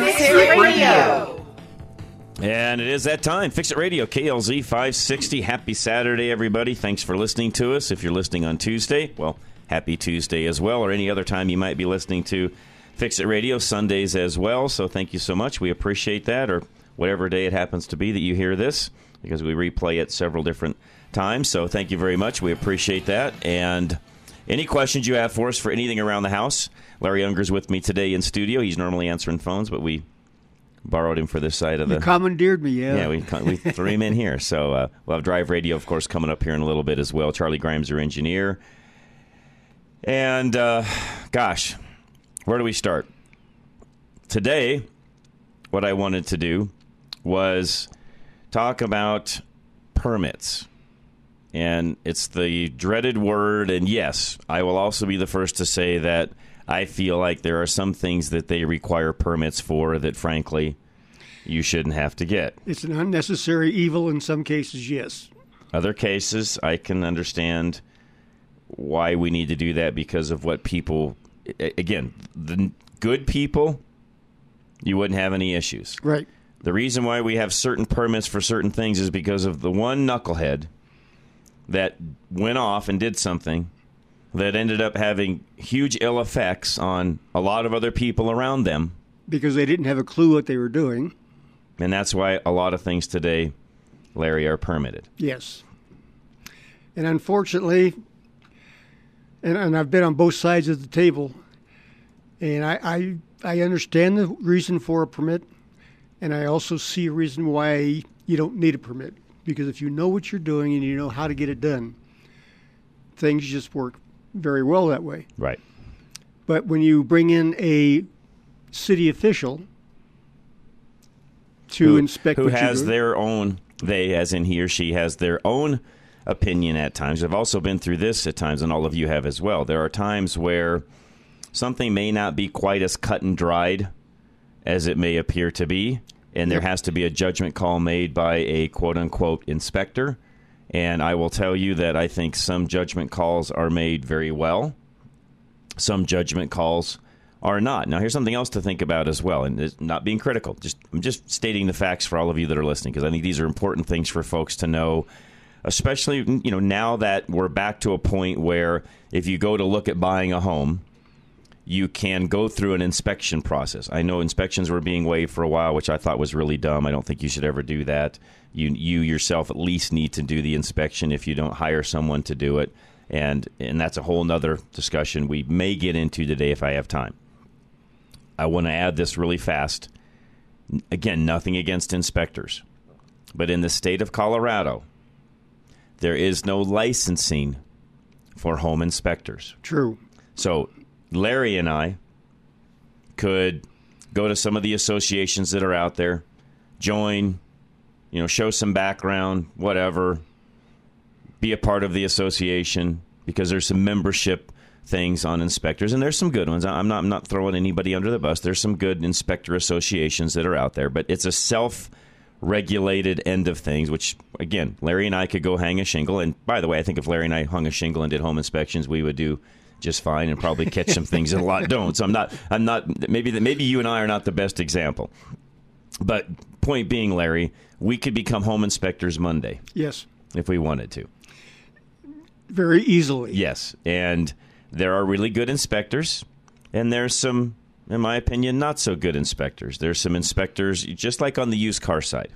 Fix It Radio. And it is that time. Fix It Radio, KLZ 560. Happy Saturday, everybody. Thanks for listening to us. If you're listening on Tuesday, well, happy Tuesday as well, or any other time you might be listening to Fix It Radio, Sundays as well. So thank you so much. We appreciate that, or whatever day it happens to be that you hear this, because we replay it several different times. So thank you very much. We appreciate that. And any questions you have for us for anything around the house, Larry Unger's with me today in studio. He's normally answering phones, but we borrowed him for this side of the You commandeered me, yeah. yeah, we, we threw him in here. So uh, we'll have Drive Radio, of course, coming up here in a little bit as well. Charlie Grimes, our engineer. And uh, gosh, where do we start? Today, what I wanted to do was talk about permits. And it's the dreaded word. And yes, I will also be the first to say that I feel like there are some things that they require permits for that, frankly, you shouldn't have to get. It's an unnecessary evil in some cases, yes. Other cases, I can understand why we need to do that because of what people, again, the good people, you wouldn't have any issues. Right. The reason why we have certain permits for certain things is because of the one knucklehead that went off and did something that ended up having huge ill effects on a lot of other people around them. Because they didn't have a clue what they were doing. And that's why a lot of things today, Larry, are permitted. Yes. And unfortunately, and, and I've been on both sides of the table, and I, I I understand the reason for a permit, and I also see a reason why you don't need a permit. Because if you know what you're doing and you know how to get it done, things just work very well that way. Right. But when you bring in a city official to who, inspect who has doing- their own they as in he or she has their own opinion at times i've also been through this at times and all of you have as well there are times where something may not be quite as cut and dried as it may appear to be and there has to be a judgment call made by a quote unquote inspector and i will tell you that i think some judgment calls are made very well some judgment calls are not. Now, here's something else to think about as well, and not being critical. Just I'm just stating the facts for all of you that are listening because I think these are important things for folks to know, especially you know now that we're back to a point where if you go to look at buying a home, you can go through an inspection process. I know inspections were being waived for a while, which I thought was really dumb. I don't think you should ever do that. You you yourself at least need to do the inspection if you don't hire someone to do it. And and that's a whole nother discussion we may get into today if I have time. I want to add this really fast. Again, nothing against inspectors. But in the state of Colorado, there is no licensing for home inspectors. True. So Larry and I could go to some of the associations that are out there, join, you know, show some background, whatever, be a part of the association because there's some membership things on inspectors and there's some good ones. I'm not I'm not throwing anybody under the bus. There's some good inspector associations that are out there, but it's a self regulated end of things, which again, Larry and I could go hang a shingle. And by the way, I think if Larry and I hung a shingle and did home inspections, we would do just fine and probably catch some things that a lot don't. So I'm not I'm not maybe that maybe you and I are not the best example. But point being, Larry, we could become home inspectors Monday Yes. if we wanted to. Very easily. Yes, and there are really good inspectors, and there's some, in my opinion, not so good inspectors. There's some inspectors, just like on the used car side.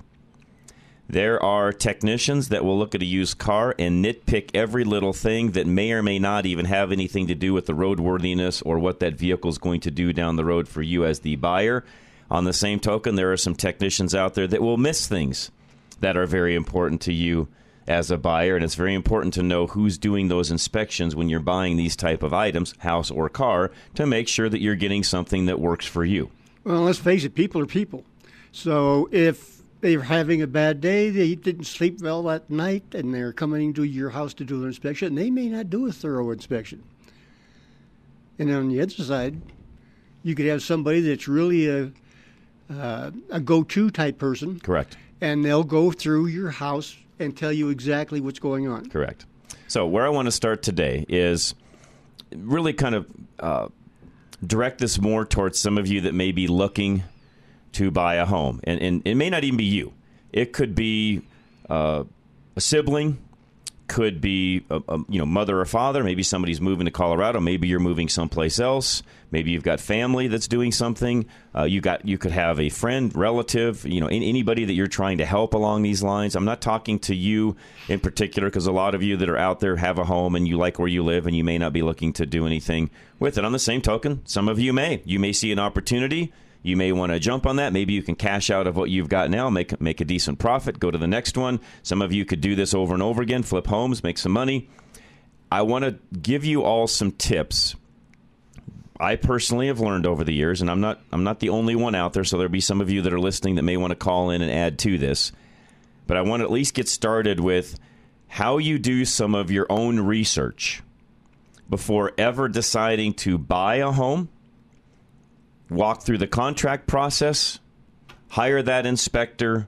There are technicians that will look at a used car and nitpick every little thing that may or may not even have anything to do with the roadworthiness or what that vehicle is going to do down the road for you as the buyer. On the same token, there are some technicians out there that will miss things that are very important to you as a buyer and it's very important to know who's doing those inspections when you're buying these type of items house or car to make sure that you're getting something that works for you Well, let's face it, people are people. So if they're having a bad day, they didn't sleep well that night, and they're coming to your house to do an inspection, they may not do a thorough inspection. And on the other side, you could have somebody that's really a uh, a go-to type person, Correct. and they'll go through your house and tell you exactly what's going on. Correct. So, where I want to start today is really kind of uh, direct this more towards some of you that may be looking to buy a home. And, and it may not even be you, it could be uh, a sibling. Could be a, a, you know mother or father. Maybe somebody's moving to Colorado. Maybe you're moving someplace else. Maybe you've got family that's doing something. Uh, you got you could have a friend, relative, you know, anybody that you're trying to help along these lines. I'm not talking to you in particular because a lot of you that are out there have a home and you like where you live and you may not be looking to do anything with it. On the same token, some of you may. You may see an opportunity. You may want to jump on that. Maybe you can cash out of what you've got now, make make a decent profit, go to the next one. Some of you could do this over and over again, flip homes, make some money. I want to give you all some tips I personally have learned over the years, and I'm not I'm not the only one out there, so there'll be some of you that are listening that may want to call in and add to this. But I want to at least get started with how you do some of your own research before ever deciding to buy a home, walk through the contract process, hire that inspector,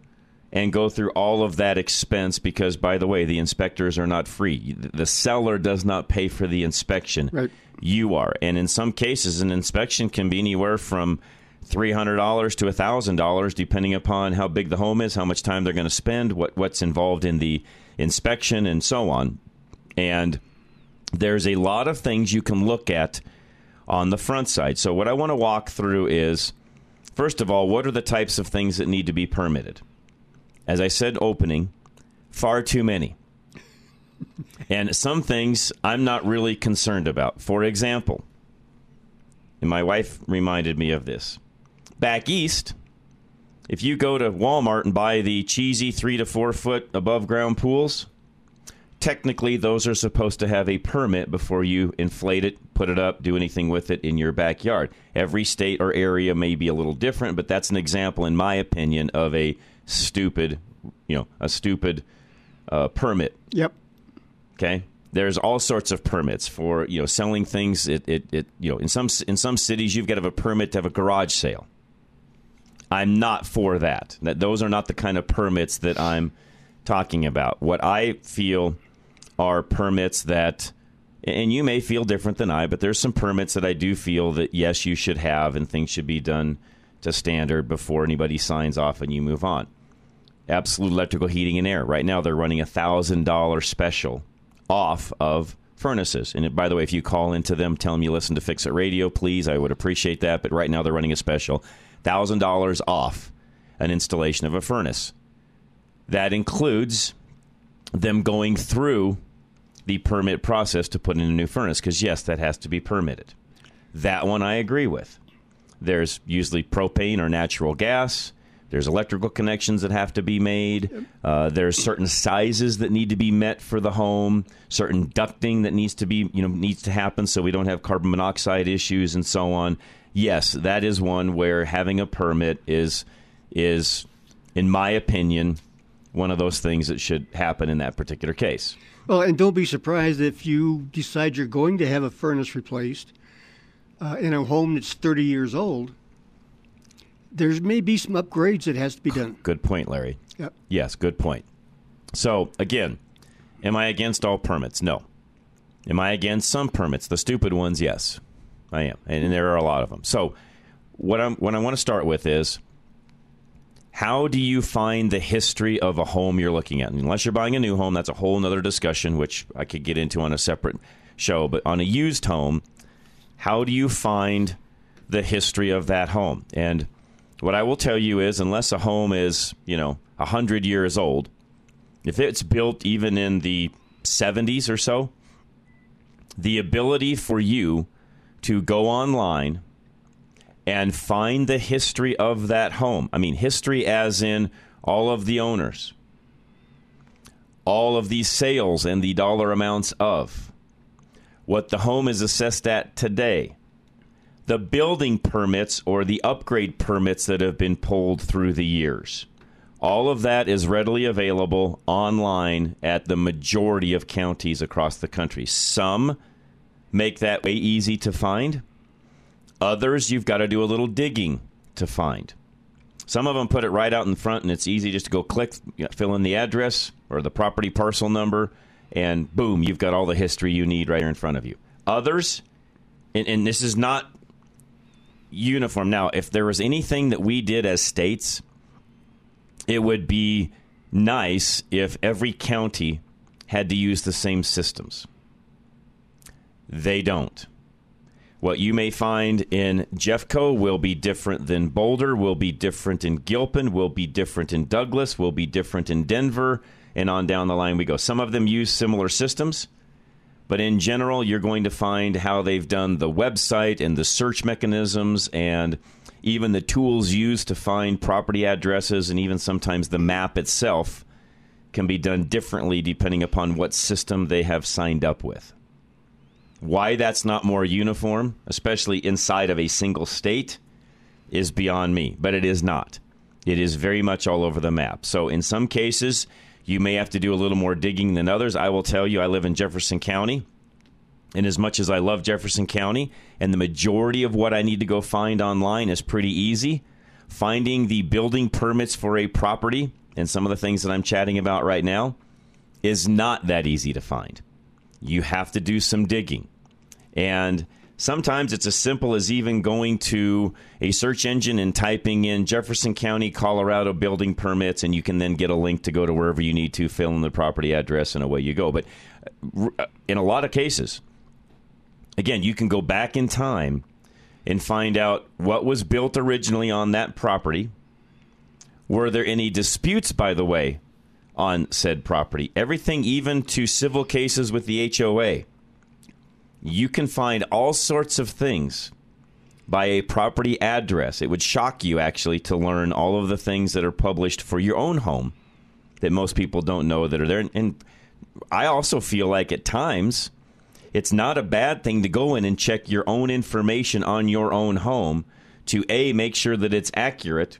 and go through all of that expense because, by the way, the inspectors are not free. The seller does not pay for the inspection. Right. You are. And in some cases, an inspection can be anywhere from $300 to $1,000, depending upon how big the home is, how much time they're going to spend, what, what's involved in the inspection, and so on. And there's a lot of things you can look at on the front side. So, what I want to walk through is first of all, what are the types of things that need to be permitted? As I said, opening, far too many. and some things I'm not really concerned about. For example, and my wife reminded me of this. Back east, if you go to Walmart and buy the cheesy three to four foot above ground pools, technically those are supposed to have a permit before you inflate it, put it up, do anything with it in your backyard. Every state or area may be a little different, but that's an example, in my opinion, of a stupid, you know, a stupid uh, permit. Yep. Okay. There's all sorts of permits for you know selling things. It, it, it you know in some in some cities you've got to have a permit to have a garage sale. I'm not for that. That those are not the kind of permits that I'm talking about. What I feel are permits that, and you may feel different than I, but there's some permits that I do feel that yes, you should have, and things should be done to standard before anybody signs off and you move on. Absolute Electrical Heating and Air. Right now, they're running a thousand dollar special off of furnaces. And by the way, if you call into them, tell them you listen to Fix It Radio, please. I would appreciate that. But right now, they're running a special thousand dollars off an installation of a furnace. That includes them going through the permit process to put in a new furnace. Because yes, that has to be permitted. That one I agree with. There's usually propane or natural gas. There's electrical connections that have to be made. Uh, there's certain sizes that need to be met for the home. Certain ducting that needs to be, you know, needs to happen so we don't have carbon monoxide issues and so on. Yes, that is one where having a permit is is, in my opinion, one of those things that should happen in that particular case. Well, and don't be surprised if you decide you're going to have a furnace replaced uh, in a home that's 30 years old. There's may be some upgrades that has to be done. Good point, Larry. Yep. Yes, good point. So, again, am I against all permits? No. Am I against some permits? The stupid ones, yes. I am. And there are a lot of them. So, what I'm what I want to start with is how do you find the history of a home you're looking at? Unless you're buying a new home, that's a whole other discussion, which I could get into on a separate show. But on a used home, how do you find the history of that home? And what I will tell you is, unless a home is, you know, 100 years old, if it's built even in the 70s or so, the ability for you to go online and find the history of that home. I mean, history as in all of the owners, all of these sales and the dollar amounts of, what the home is assessed at today, the building permits or the upgrade permits that have been pulled through the years. All of that is readily available online at the majority of counties across the country. Some make that way easy to find. Others, you've got to do a little digging to find. Some of them put it right out in front, and it's easy just to go click, fill in the address or the property parcel number, and boom, you've got all the history you need right here in front of you. Others, and, and this is not uniform. Now, if there was anything that we did as states, it would be nice if every county had to use the same systems. They don't. What you may find in Jeffco will be different than Boulder, will be different in Gilpin, will be different in Douglas, will be different in Denver, and on down the line we go. Some of them use similar systems, but in general, you're going to find how they've done the website and the search mechanisms and even the tools used to find property addresses and even sometimes the map itself can be done differently depending upon what system they have signed up with. Why that's not more uniform, especially inside of a single state, is beyond me, but it is not. It is very much all over the map. So, in some cases, you may have to do a little more digging than others. I will tell you, I live in Jefferson County. And as much as I love Jefferson County, and the majority of what I need to go find online is pretty easy, finding the building permits for a property and some of the things that I'm chatting about right now is not that easy to find. You have to do some digging. And sometimes it's as simple as even going to a search engine and typing in Jefferson County, Colorado building permits, and you can then get a link to go to wherever you need to, fill in the property address, and away you go. But uh, in a lot of cases, again, you can go back in time and find out what was built originally on that property. Were there any disputes, by the way, on said property? Everything, even to civil cases with the HOA you can find all sorts of things by a property address. It would shock you actually to learn all of the things that are published for your own home that most people don't know that are there. And I also feel like at times it's not a bad thing to go in and check your own information on your own home to A, make sure that it's accurate.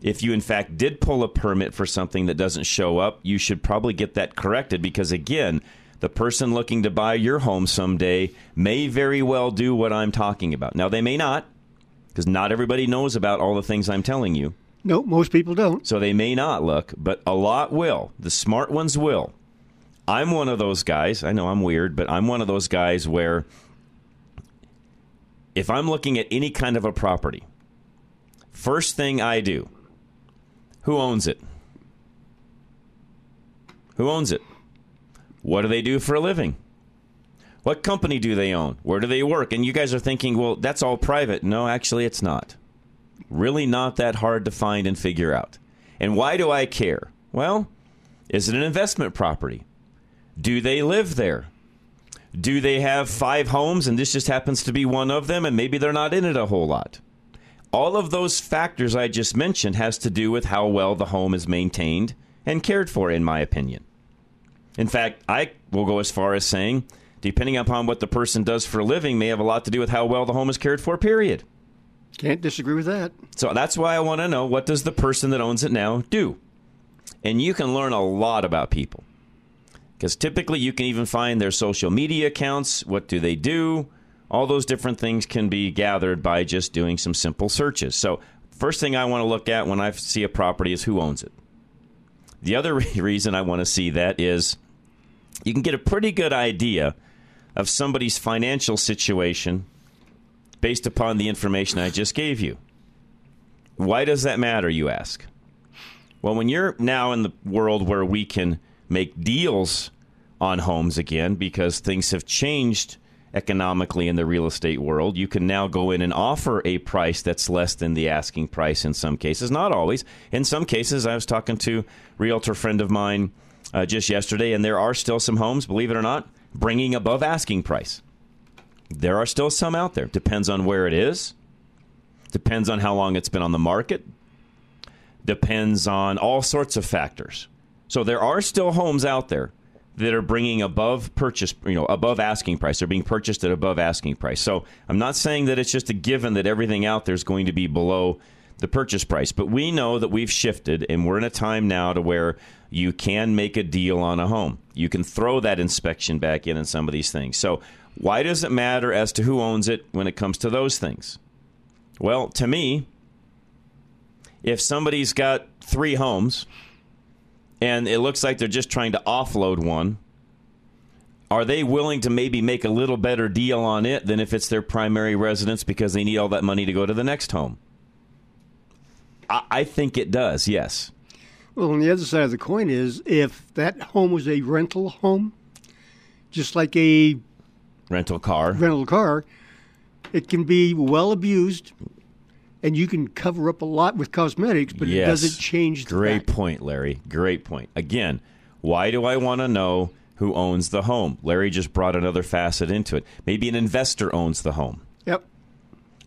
If you, in fact, did pull a permit for something that doesn't show up, you should probably get that corrected because, again, the person looking to buy your home someday may very well do what I'm talking about. Now, they may not, because not everybody knows about all the things I'm telling you. No, most people don't. So they may not look, but a lot will. The smart ones will. I'm one of those guys. I know I'm weird, but I'm one of those guys where if I'm looking at any kind of a property, first thing I do, who owns it? Who owns it? What do they do for a living? What company do they own? Where do they work? And you guys are thinking, well, that's all private. No, actually, it's not. Really not that hard to find and figure out. And why do I care? Well, is it an investment property? Do they live there? Do they have five homes and this just happens to be one of them and maybe they're not in it a whole lot? All of those factors I just mentioned has to do with how well the home is maintained and cared for in my opinion. In fact, I will go as far as saying, depending upon what the person does for a living, may have a lot to do with how well the home is cared for, period. Can't disagree with that. So that's why I want to know what does the person that owns it now do? And you can learn a lot about people. Because typically you can even find their social media accounts, what do they do? All those different things can be gathered by just doing some simple searches. So, first thing I want to look at when I see a property is who owns it. The other reason I want to see that is you can get a pretty good idea of somebody's financial situation based upon the information I just gave you. Why does that matter, you ask? Well, when you're now in the world where we can make deals on homes again because things have changed economically in the real estate world, you can now go in and offer a price that's less than the asking price in some cases. Not always. In some cases, I was talking to realtor friend of mine uh, just yesterday, and there are still some homes, believe it or not, bringing above asking price. There are still some out there. Depends on where it is. Depends on how long it's been on the market. Depends on all sorts of factors. So there are still homes out there that are bringing above purchase, you know, above asking price. They're being purchased at above asking price. So I'm not saying that it's just a given that everything out there is going to be below the purchase price, but we know that we've shifted and we're in a time now to where you can make a deal on a home. You can throw that inspection back in and some of these things. So why does it matter as to who owns it when it comes to those things? Well, to me, if somebody's got three homes and it looks like they're just trying to offload one, are they willing to maybe make a little better deal on it than if it's their primary residence because they need all that money to go to the next home? I, I think it does, yes. Well, on the other side of the coin is if that home was a rental home, just like a rental car, rental car, it can be well abused, and you can cover up a lot with cosmetics, but yes. it doesn't change. The Great point, Larry. Great point. Again, why do I want to know who owns the home? Larry just brought another facet into it. Maybe an investor owns the home. Yep.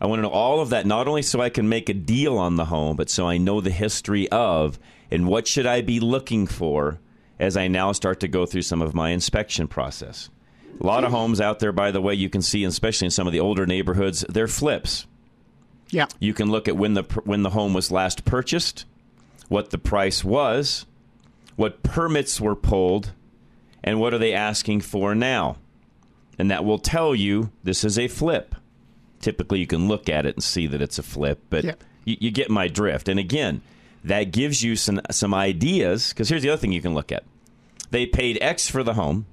I want to know all of that, not only so I can make a deal on the home, but so I know the history of and what should I be looking for as I now start to go through some of my inspection process. A lot of homes out there, by the way, you can see, especially in some of the older neighborhoods, they're flips. Yeah. You can look at when the when the home was last purchased, what the price was, what permits were pulled, and what are they asking for now. And that will tell you this is a flip. Typically, you can look at it and see that it's a flip, but yeah. you, you get my drift. And again, that gives you some some ideas. Because here's the other thing you can look at: they paid X for the home.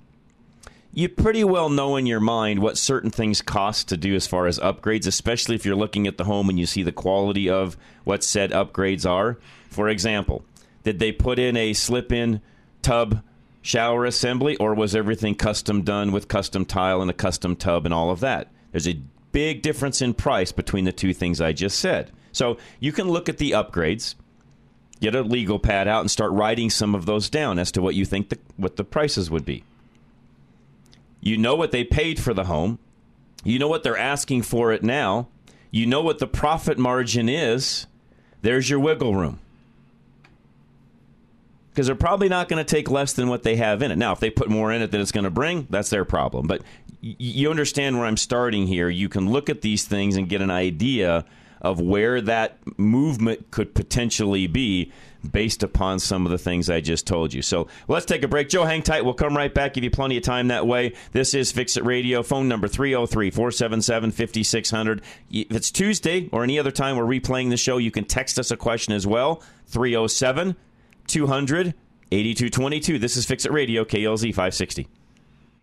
You pretty well know in your mind what certain things cost to do as far as upgrades, especially if you're looking at the home and you see the quality of what said upgrades are. For example, did they put in a slip-in tub shower assembly, or was everything custom done with custom tile and a custom tub and all of that? There's a big difference in price between the two things I just said. So you can look at the upgrades get a legal pad out and start writing some of those down as to what you think the, what the prices would be. You know what they paid for the home. You know what they're asking for it now. You know what the profit margin is. There's your wiggle room. Because they're probably not going to take less than what they have in it. Now, if they put more in it than it's going to bring, that's their problem. But you understand where I'm starting here. You can look at these things and get an idea of where that movement could potentially be based upon some of the things I just told you. So let's take a break. Joe, hang tight. We'll come right back. Give you plenty of time that way. This is Fix It Radio. Phone number 303 477 5600. If it's Tuesday or any other time we're replaying the show, you can text us a question as well. 307 200 8222. This is Fix It Radio, KLZ 560.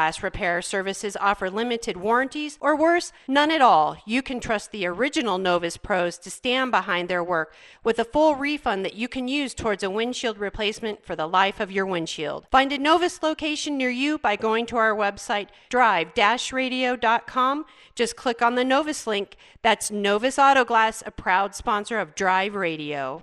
glass repair services offer limited warranties, or worse, none at all. You can trust the original Novus pros to stand behind their work with a full refund that you can use towards a windshield replacement for the life of your windshield. Find a Novus location near you by going to our website, drive-radio.com. Just click on the Novus link. That's Novus Auto Glass, a proud sponsor of Drive Radio.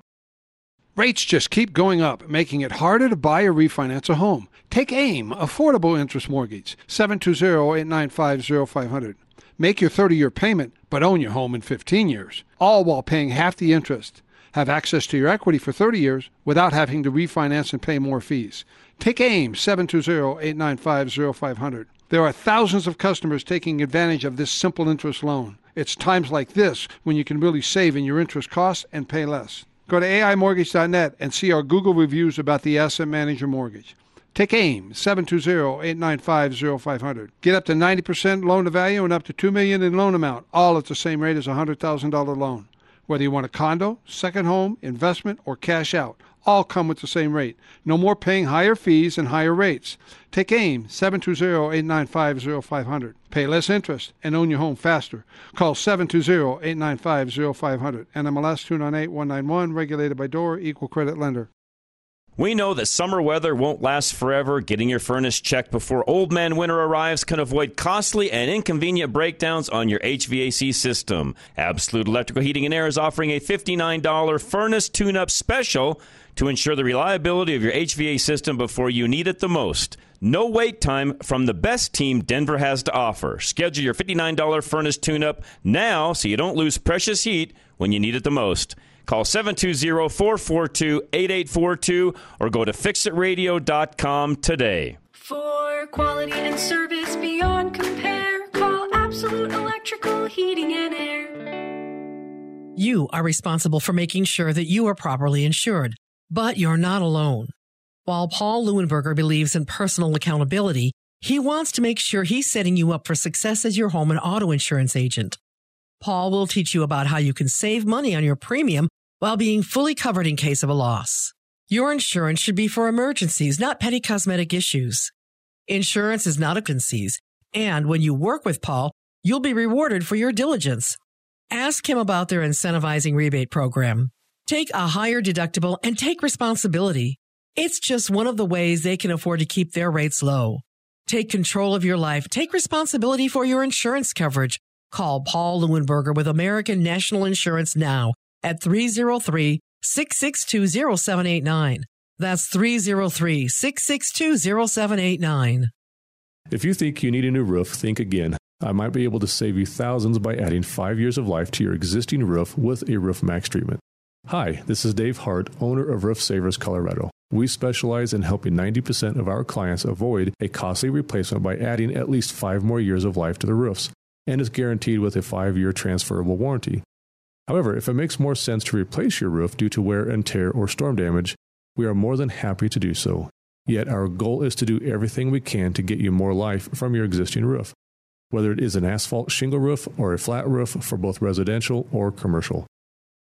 Rates just keep going up, making it harder to buy or refinance a home. Take AIM, Affordable Interest Mortgage, 720-895-0500. Make your 30-year payment, but own your home in 15 years, all while paying half the interest. Have access to your equity for 30 years without having to refinance and pay more fees. Take AIM, 720-895-0500. There are thousands of customers taking advantage of this simple interest loan. It's times like this when you can really save in your interest costs and pay less. Go to AIMortgage.net and see our Google reviews about the Asset Manager Mortgage. Take AIM, 720-895-0500. Get up to 90% loan to value and up to 2 million in loan amount, all at the same rate as a $100,000 loan. Whether you want a condo, second home, investment, or cash out, all come with the same rate. No more paying higher fees and higher rates. Take AIM, 720-895-0500. Pay less interest and own your home faster. Call 720-895-0500. NMLS 298191, regulated by DOR, equal credit lender. We know that summer weather won't last forever. Getting your furnace checked before old man winter arrives can avoid costly and inconvenient breakdowns on your HVAC system. Absolute Electrical Heating and Air is offering a $59 furnace tune up special to ensure the reliability of your HVAC system before you need it the most. No wait time from the best team Denver has to offer. Schedule your $59 furnace tune up now so you don't lose precious heat when you need it the most. Call 720 442 8842 or go to fixitradio.com today. For quality and service beyond compare, call Absolute Electrical Heating and Air. You are responsible for making sure that you are properly insured, but you're not alone. While Paul Leuenberger believes in personal accountability, he wants to make sure he's setting you up for success as your home and auto insurance agent. Paul will teach you about how you can save money on your premium while being fully covered in case of a loss. Your insurance should be for emergencies, not petty cosmetic issues. Insurance is not a emergencies, and when you work with Paul, you'll be rewarded for your diligence. Ask him about their incentivizing rebate program. Take a higher deductible and take responsibility. It's just one of the ways they can afford to keep their rates low. Take control of your life. Take responsibility for your insurance coverage. Call Paul Leuenberger with American National Insurance now at 303 662 0789. That's 303 662 0789. If you think you need a new roof, think again. I might be able to save you thousands by adding five years of life to your existing roof with a Roof Maxx treatment. Hi, this is Dave Hart, owner of Roof Savers Colorado. We specialize in helping 90% of our clients avoid a costly replacement by adding at least five more years of life to the roofs, and is guaranteed with a five year transferable warranty. However, if it makes more sense to replace your roof due to wear and tear or storm damage, we are more than happy to do so. Yet our goal is to do everything we can to get you more life from your existing roof, whether it is an asphalt shingle roof or a flat roof for both residential or commercial.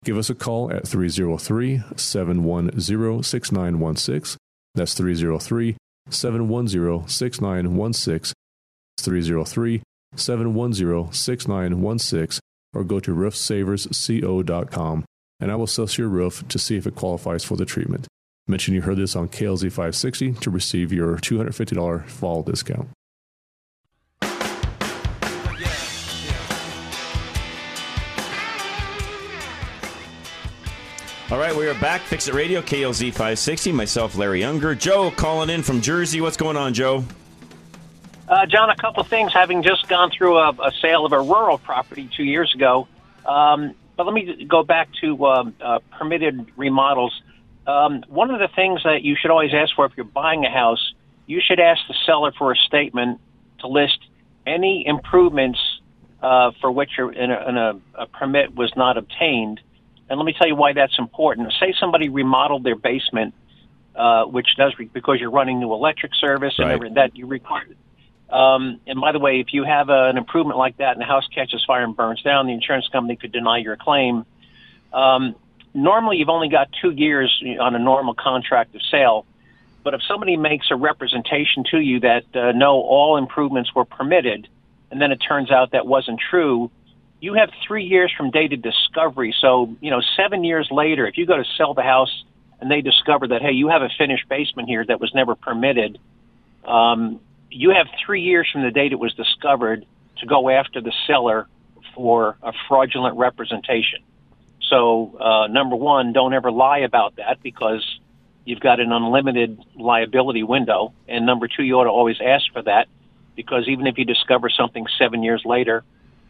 Give us a call at 303 710 6916. That's 303 710 6916. 303 710 6916 or go to roofsaversco.com and I will assess your roof to see if it qualifies for the treatment. Mention you heard this on KLZ 560 to receive your $250 fall discount. All right, we are back. Fix It Radio, KLZ 560. Myself, Larry Younger. Joe calling in from Jersey. What's going on, Joe? Uh, John, a couple things. Having just gone through a, a sale of a rural property two years ago, um, but let me go back to um, uh, permitted remodels. Um, one of the things that you should always ask for if you're buying a house, you should ask the seller for a statement to list any improvements uh, for which a, in a, in a, a permit was not obtained. And let me tell you why that's important. Say somebody remodeled their basement, uh, which does re- because you're running new electric service and Right. every, that you require. Um, and by the way, if you have uh, an improvement like that and the house catches fire and burns down, the insurance company could deny your claim. Um, normally, you've only got two years on a normal contract of sale. But if somebody makes a representation to you that uh, no, all improvements were permitted, and then it turns out that wasn't true, you have three years from date of discovery. So, you know, seven years later, if you go to sell the house and they discover that, hey, you have a finished basement here that was never permitted, um, you have three years from the date it was discovered to go after the seller for a fraudulent representation. So, uh, number one, don't ever lie about that because you've got an unlimited liability window. And number two, you ought to always ask for that because even if you discover something seven years later,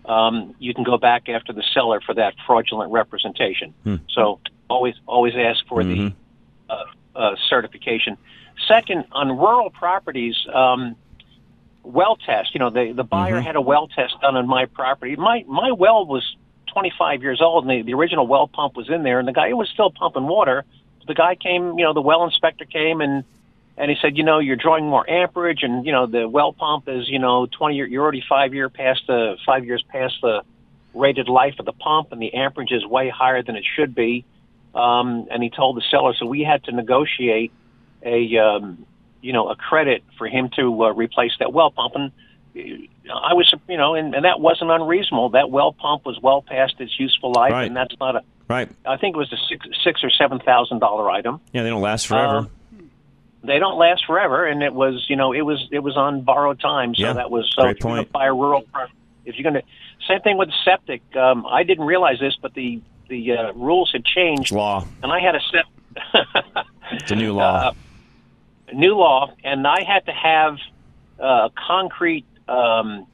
um, you can go back after the seller for that fraudulent representation. So always always ask for the uh, uh, certification. Second, on rural properties, um, well test. You know, the the buyer had a well test done on my property. My my well was 25 years old, and the, the original well pump was in there, and the guy it was still pumping water. The guy came, you know, the well inspector came and and he said, you know, you're drawing more amperage, and you know the well pump is, you know, 20 year, you're already five year past the five years past the rated life of the pump, and the amperage is way higher than it should be. Um, and he told the seller, so we had to negotiate a, um, you know, a credit for him to uh, replace that well pump. And uh, I was, you know, and, and that wasn't unreasonable. That well pump was well past its useful life, Right. and that's not a. Right. I think it was a six, six or seven thousand dollar item. Yeah, they don't last forever. Um, they don't last forever, and it was you know it was it was on borrowed time, so Yeah, that was so great you're going point. to buy a rural, if you're going to same thing with septic. Um, I didn't realize this, but the the uh, rules had changed, Law. and I had a sep- It's a new law. uh, new law, and I had to have uh, a concrete um,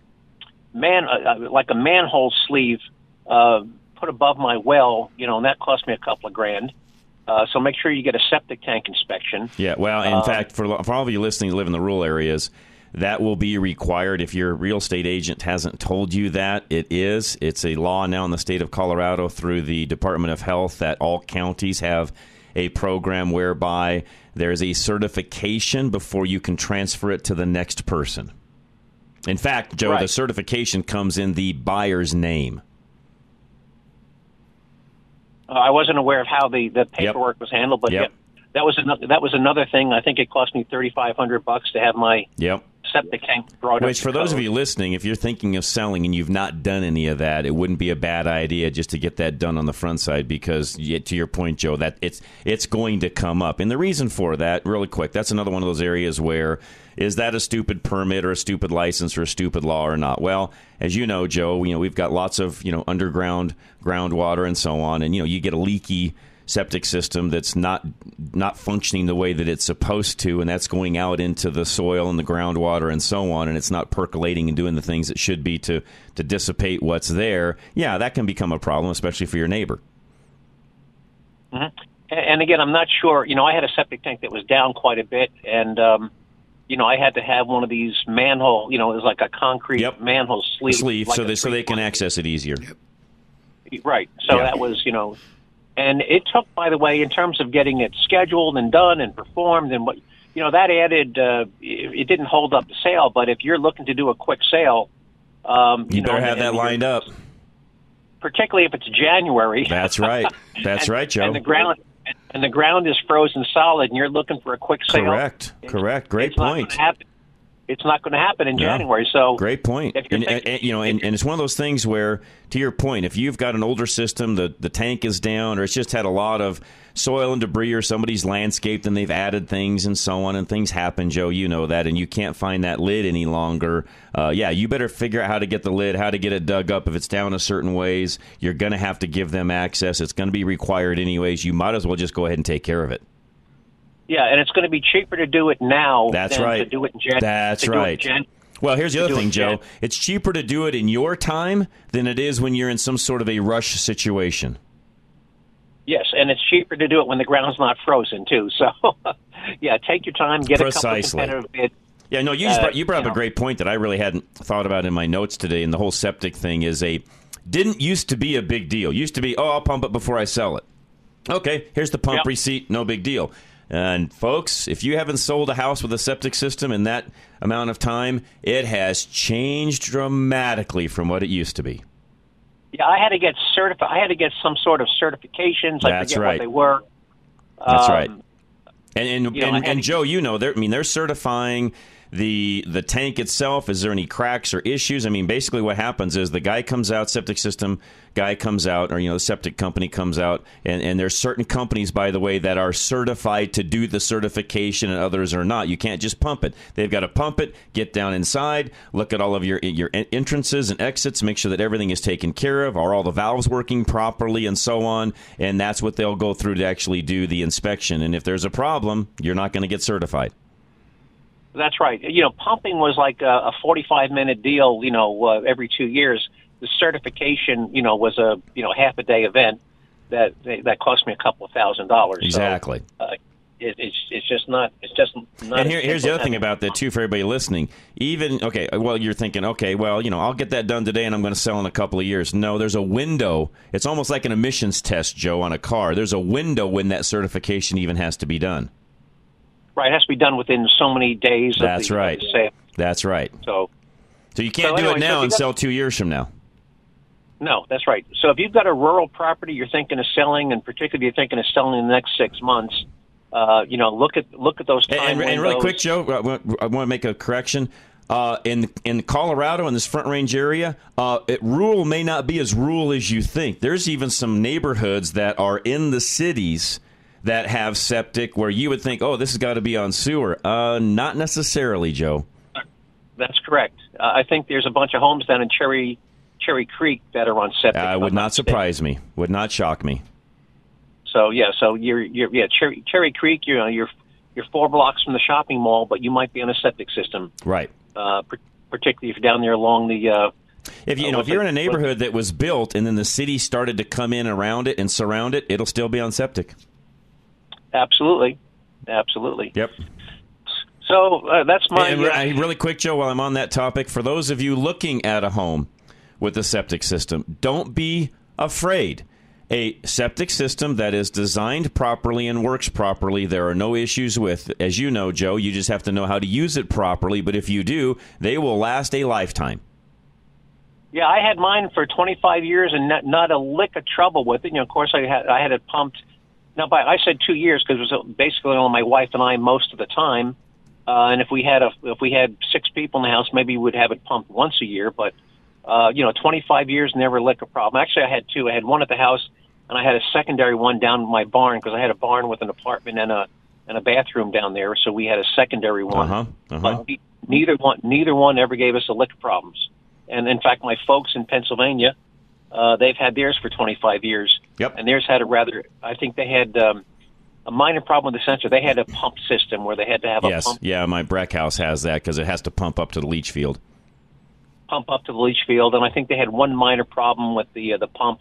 man, uh, uh, like a manhole sleeve, uh, put above my well. You know, and that cost me a couple of grand. Uh, so make sure you get a septic tank inspection. Yeah, well, in Um, fact, for for all of you listening who live in the rural areas, that will be required if your real estate agent hasn't told you that. It is. It's a law now in the state of Colorado through the Department of Health that all counties have a program whereby there's a certification before you can transfer it to the next person. In fact, Joe, the certification comes in the buyer's name. Uh, I wasn't aware of how the, the paperwork was handled, but Yep. yeah, that was another that was another thing. I think it cost me thirty five hundred bucks to have my Yep. Septic tank brought. Which, for those of you listening, if you're thinking of selling and you've not done any of that, it wouldn't be a bad idea just to get that done on the front side because, to your point, Joe, that it's it's going to come up. And the reason for that, really quick, that's another one of those areas where is that a stupid permit or a stupid license or a stupid law or not? Well, as you know, Joe, you know we've got lots of you know underground groundwater and so on, and you know you get a leaky septic system that's not not functioning the way that it's supposed to, and that's going out into the soil and the groundwater and so on, and it's not percolating and doing the things it should be to to dissipate what's there. Yeah, that can become a problem, especially for your neighbor. Mhm. And, again, I'm not sure. You know, I had a septic tank that was down quite a bit, and um, you know, I had to have one of these manhole. You know, it was like a concrete manhole sleeve. Sleeve, like so they so they can access it easier. Right. So Yeah. that was, you know, and it took, by the way, in terms of getting it scheduled and done and performed and what, you know, that added, uh, it, it didn't hold up the sale, but if you're looking to do a quick sale, um, You, you, know, better have and that you're- lined up. particularly if it's January. That's right. That's and, right, Joe. And the ground, and the ground is frozen solid, and you're looking for a quick sale. Correct. Correct. Great it's point. happen. It's not going to happen in. January. So Great point. And, and- you know, and, and it's one of those things where, to your point, if you've got an older system, the the tank is down, or it's just had a lot of soil and debris, or somebody's landscaped and they've added things and so on, and things happen, Joe. You know that, and you can't find that lid any longer. Uh, yeah, you better figure out how to get the lid, how to get it dug up. If it's down a certain ways, you're going to have to give them access. It's going to be required anyways. You might as well just go ahead and take care of it. Yeah, and it's going to be cheaper to do it now. That's than right. To do it in January. That's right. Well, here's the other do it thing, Joe. Jan- It's cheaper to do it in your time than it is when you're in some sort of a rush situation. Yes, and it's cheaper to do it when the ground's not frozen too. So, yeah, take your time, get Precisely. a couple competitive bids. Yeah, no, you just Uh, brought, you brought you up a great point that I really hadn't thought about in my notes today. And the whole septic thing is a didn't used to be a big deal. Used to be, oh, I'll pump it before I sell it. Okay, here's the pump Yep. receipt, no big deal. And folks, if you haven't sold a house with a septic system in that amount of time, it has changed dramatically from what it used to be. Yeah, I had to get certified. I had to get some sort of certifications. I That's forget right. what they were. That's Um, right. And and, you know, and, and Joe, you know, they're, I mean, they're certifying the the tank itself. Is there any cracks or issues? I mean, basically, what happens is the guy comes out, septic system guy comes out, or you know, the septic company comes out, and and there's certain companies, by the way, that are certified to do the certification, and others are not. You can't just pump it. They've got to pump it, get down inside, look at all of your your entrances and exits, make sure that everything is taken care of. Are all the valves working properly, and so on? And that's what they'll go through to actually do the inspection. And if there's a problem, you're not going to get certified. That's right. You know, pumping was like a, a 45 minute deal, you know, uh, every two years. The certification, you know, was a, you know, half a day event that that cost me a couple of thousand dollars. So, Exactly. uh, it, it's it's just not it's just not. and here, here's the other thing about that too for everybody listening. Even okay, well, you're thinking, okay, well, you know, I'll get that done today, and I'm going to sell in a couple of years. No, there's a window. It's almost like an emissions test, Joe, on a car. There's a window when that certification even has to be done. Right, it has to be done within so many days. That's the, right. Of the sale. That's right. So So you can't So do anyway, it now you and got- sell two years from now. No, that's right. So if you've got a rural property you're thinking of selling, and particularly you're thinking of selling in the next six months, uh, you know, look at look at those time And, and, and really quick, Joe, I want, I want to make a correction. Uh, in in Colorado, in this Front Range area, uh, it, rural may not be as rural as you think. There's even some neighborhoods that are in the cities that have septic where you would think, oh, this has got to be on sewer. Uh, not necessarily, Joe. That's correct. Uh, I think there's a bunch of homes down in Cherry Cherry Creek that are on septic. Uh, would not surprise me. Would not shock me. So yeah, so you're you're yeah Cherry Cherry Creek. You know you're you're four blocks from the shopping mall, but you might be on a septic system. Right. Uh, particularly if you're down there along the. Uh, If you, uh, know, if you're in a neighborhood that was built and then the city started to come in around it and surround it, it'll still be on septic. Absolutely, absolutely. Yep. So uh, that's my. and uh, really quick, Joe, while I'm on that topic, for those of you looking at a home with a septic system, don't be afraid. A septic system that is designed properly and works properly, there are no issues with. As you know, Joe, you just have to know how to use it properly. But if you do, they will last a lifetime. Yeah, I had mine for 25 years and not, not a lick of trouble with it. You know, of course, I had I had it pumped. Now, by I said two years because it was basically only my wife and I most of the time. Uh, and if we had a if we had six people in the house, maybe we'd have it pumped once a year. But uh, you know, 25 years never of problem. Actually, I had two. I had one at the house, and I had a secondary one down in my barn because I had a barn with an apartment and a and a bathroom down there. So we had a secondary one. Uh-huh, uh-huh. But ne- neither one neither one ever gave us a lick problems. And in fact, my folks in Pennsylvania, uh, they've had theirs for 25 years. Yep. And theirs had a rather, I think they had um, a minor problem with the sensor. They had a pump system where they had to have a yes, pump yeah, my Breck house has that because it has to pump up to the leach field. pump up to the leach field, and I think they had one minor problem with the uh, the pump.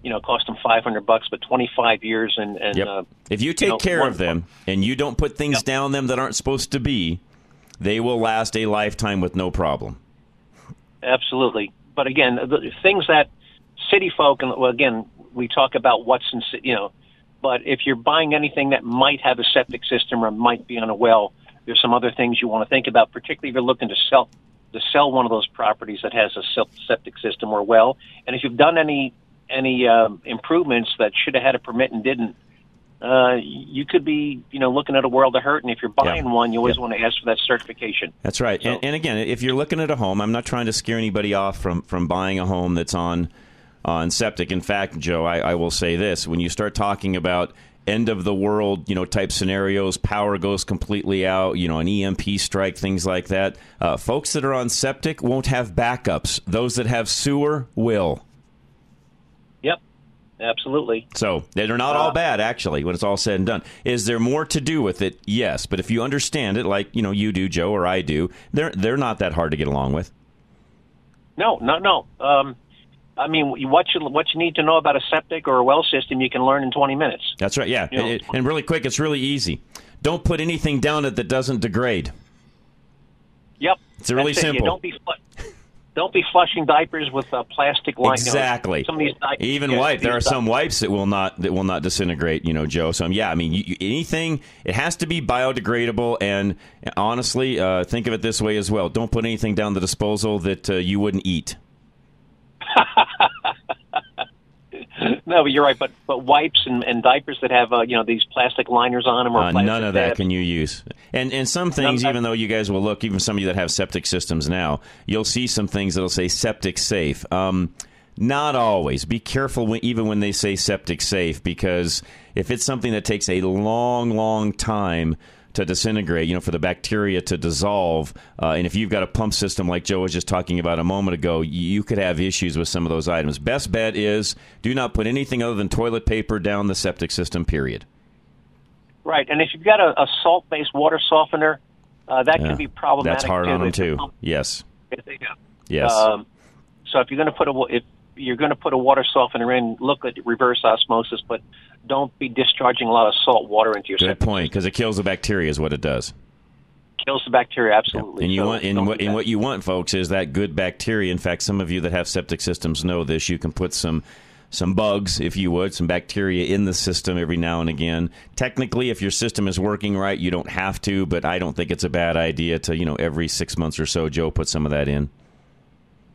You know, cost them 500 bucks, but 25 years and and Yep. uh, if you take know, care of them and you don't put things down them that aren't supposed to be, they will last a lifetime with no problem. Absolutely. But again, the things that city folk, and well, again, we talk about what's in, you know, but if you're buying anything that might have a septic system or might be on a well, there's some other things you want to think about, particularly if you're looking to sell to sell one of those properties that has a septic system or well. And if you've done any any um, improvements that should have had a permit and didn't, uh, you could be, you know, looking at a world of hurt. And if you're buying one, you always want to ask for that certification. That's right. and, and again, if you're looking at a home, I'm not trying to scare anybody off from, from buying a home that's on on septic. In fact, Joe, I, I will say this: when you start talking about end of the world, you know, type scenarios, power goes completely out, you know, an EMP strike, things like that. Uh, folks that are on septic won't have backups. Those that have sewer will. Yep, absolutely. So they're not all bad, actually, when it's all said and done. Is there more to do with it? Yes, but if you understand it, like you know you do, Joe, or I do, they're they're not that hard to get along with. No, no, no. Um, I mean, what you what you need to know about a septic or a well system, you can learn in 20 minutes. That's right. Yeah, You know, It- and really quick, it's really easy. Don't put anything down it that doesn't degrade. Yep. It's really That's it. Simple. don't be fl- don't be flushing diapers with uh, plastic you know, Exactly. some of these di- Even yeah, wipe. There are some wipes that will not that will not disintegrate. You know, Joe. So um, yeah, I mean, you, you- anything it has to be biodegradable. And honestly, uh, think of it this way as well. Don't put anything down the disposal that uh, you wouldn't eat. No, but you're right. But but wipes and, and diapers that have uh, you know these plastic liners on them or Uh, none of that tabs. can you use. And and some things, even though you guys will look, even some of you that have septic systems now, you'll see some things that'll say septic safe. Um, not always. Be careful when, even when they say septic safe, because if it's something that takes a long, long time to disintegrate, you know, for the bacteria to dissolve, uh, and if you've got a pump system like Joe was just talking about a moment ago, you could have issues with some of those items. Best bet is do not put anything other than toilet paper down the septic system. Period. Right, and if you've got a, a salt-based water softener, uh, that Yeah. can be problematic. That's hard too. on them too. Yes. if they- yeah. Yes. Um, so if you're going to put a if you're going to put a water softener in, look at reverse osmosis, but don't be discharging a lot of salt water into your Good septic. point, because it kills the bacteria, is what it does. Kills the bacteria absolutely. And you So want, and what, and what you want, folks, is that good bacteria. In fact, some of you that have septic systems know this. You can put some some bugs, if you would, some bacteria in the system every now and again. Technically, if your system is working right, you don't have to, but I don't think it's a bad idea to, you know, every six months or so, Joe, put some of that in.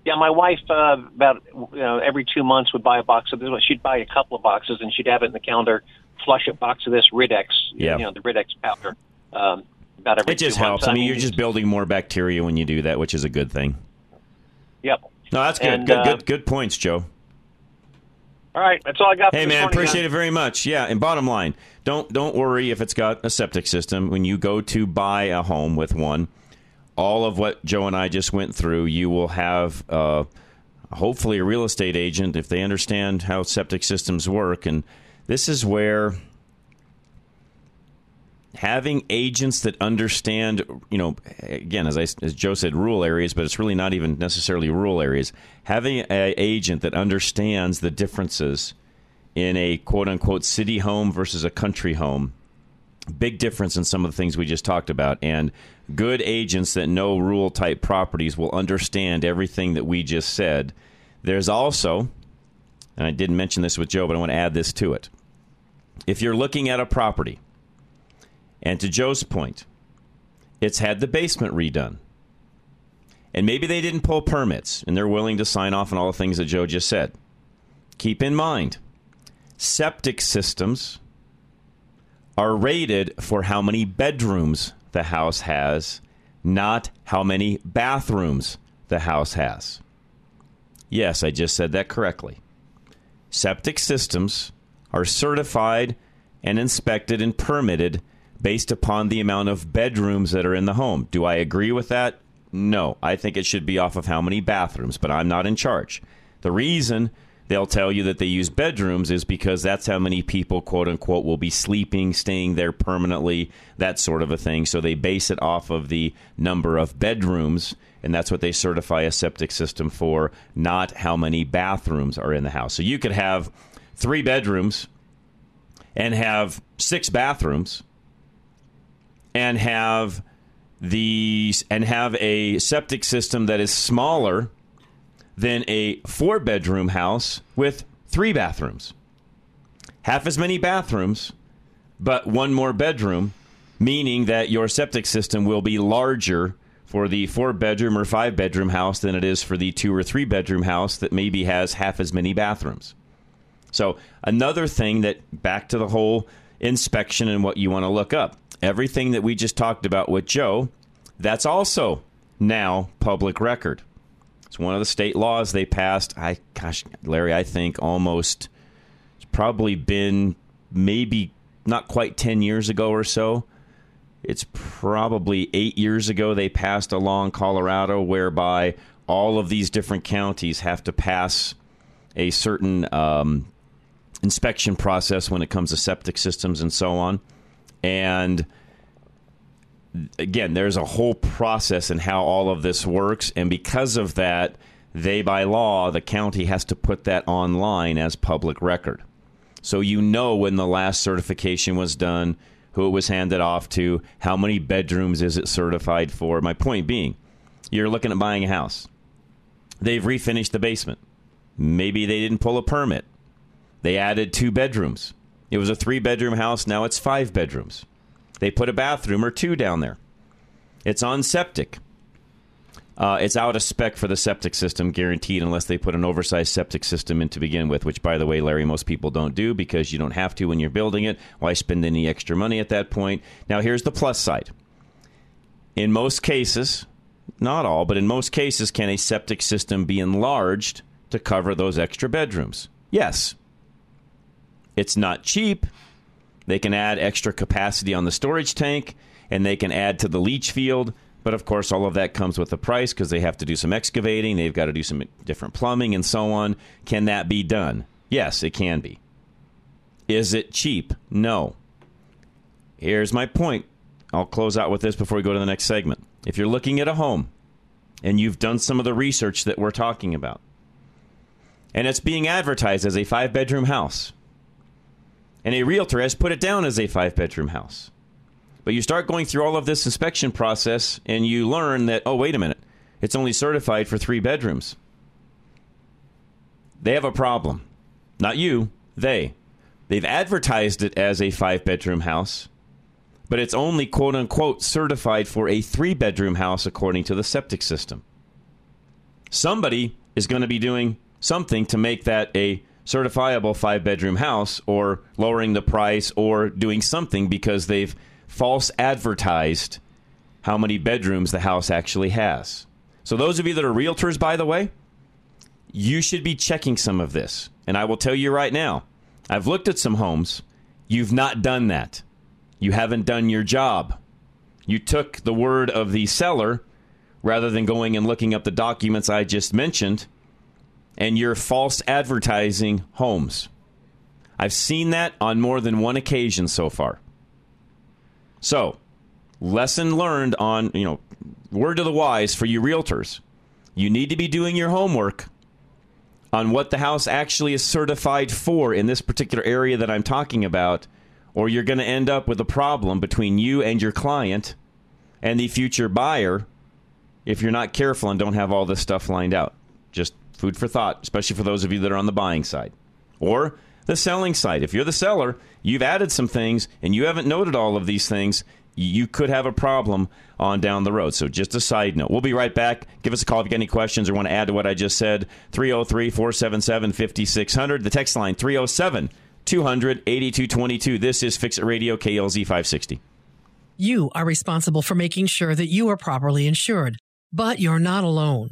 Yeah, my wife uh, about you know every two months would buy a box of this. She'd buy a couple of boxes and she'd have it in the calendar. Flush a box of this RID-X, Yeah. you know, the RID-X powder. Um, about every It just helps. months. I mean, you're just building more bacteria when you do that, which is a good thing. Yep. No, that's good. And, good, uh, good, good points, Joe. All right, that's all I got. Hey for this man, morning, appreciate it very much. Yeah, and bottom line, don't don't worry if it's got a septic system. When you go to buy a home with one, all of what Joe and I just went through, you will have uh, hopefully a real estate agent if they understand how septic systems work. And this is where having agents that understand, you know, again, as I, as Joe said, rural areas, but it's really not even necessarily rural areas. Having an agent that understands the differences in a quote unquote city home versus a country home, big difference in some of the things we just talked about. And good agents that know rule type properties will understand everything that we just said. There's also, and I didn't mention this with Joe, but I want to add this to it. If you're looking at a property, and to Joe's point, it's had the basement redone. And maybe they didn't pull permits and they're willing to sign off on all the things that Joe just said. Keep in mind, septic systems are rated for how many bedrooms the house has, not how many bathrooms the house has. Yes, I just said that correctly. Septic systems are certified and inspected and permitted based upon the amount of bedrooms that are in the home. Do I agree with that? No. I think it should be off of how many bathrooms, but I'm not in charge. The reason they'll tell you that they use bedrooms is because that's how many people, quote unquote, will be sleeping, staying there permanently, that sort of a thing. So they base it off of the number of bedrooms, and that's what they certify a septic system for, not how many bathrooms are in the house. So you could have three bedrooms and have six bathrooms and have the and have a septic system that is smaller than a four bedroom house with three bathrooms. Half as many bathrooms, but one more bedroom, meaning that your septic system will be larger for the four bedroom or five bedroom house than it is for the two or three bedroom house that maybe has half as many bathrooms. So, another thing that back to the whole inspection and what you want to look up. Everything that we just talked about with Joe, that's also now public record. It's one of the state laws they passed. I gosh, Larry, I think almost it's probably been maybe not quite 10 years ago or so. It's probably 8 years ago they passed a law in Colorado whereby all of these different counties have to pass a certain um, inspection process when it comes to septic systems and so on. And again, there's a whole process in how all of this works. And because of that, they, by law, the county has to put that online as public record. So you know when the last certification was done, who it was handed off to, how many bedrooms is it certified for. My point being, you're looking at buying a house. They've refinished the basement. Maybe they didn't pull a permit. They added two bedrooms. It was a three bedroom house. Now it's five bedrooms. They put a bathroom or two down there. It's on septic. Uh, it's out of spec for the septic system, guaranteed, unless they put an oversized septic system in to begin with, which, by the way, Larry, most people don't do because you don't have to when you're building it. Why spend any extra money at that point? Now, here's the plus side. In most cases, not all, but in most cases, can a septic system be enlarged to cover those extra bedrooms? Yes. It's not cheap. They can add extra capacity on the storage tank and they can add to the leach field. But of course, all of that comes with a price because they have to do some excavating, they've got to do some different plumbing and so on. Can that be done? Yes, it can be. Is it cheap? No. Here's my point. I'll close out with this before we go to the next segment. If you're looking at a home and you've done some of the research that we're talking about, and it's being advertised as a five bedroom house, and a realtor has put it down as a five bedroom house. But you start going through all of this inspection process and you learn that, oh, wait a minute, it's only certified for three bedrooms. They have a problem. Not you, they. They've advertised it as a five bedroom house, but it's only quote unquote certified for a three bedroom house according to the septic system. Somebody is going to be doing something to make that a certifiable five bedroom house or lowering the price or doing something because they've false advertised how many bedrooms the house actually has. So, those of you that are realtors, by the way, you should be checking some of this. And I will tell you right now, I've looked at some homes. You've not done that. You haven't done your job. You took the word of the seller rather than going and looking up the documents I just mentioned, and you're false advertising homes. I've seen that on more than one occasion so far. So, lesson learned on, you know, word to the wise for you realtors. You need to be doing your homework on what the house actually is certified for in this particular area that I'm talking about, or you're going to end up with a problem between you and your client and the future buyer if you're not careful and don't have all this stuff lined out. Just food for thought, especially for those of you that are on the buying side. Or the selling side. If you're the seller, you've added some things and you haven't noted all of these things, you could have a problem on down the road. So, just a side note. We'll be right back. Give us a call if you got any questions or want to add to what I just said. 303 477 5600. The text line 307 200 8222. This is Fix It Radio KLZ 560. You are responsible for making sure that you are properly insured, but you're not alone.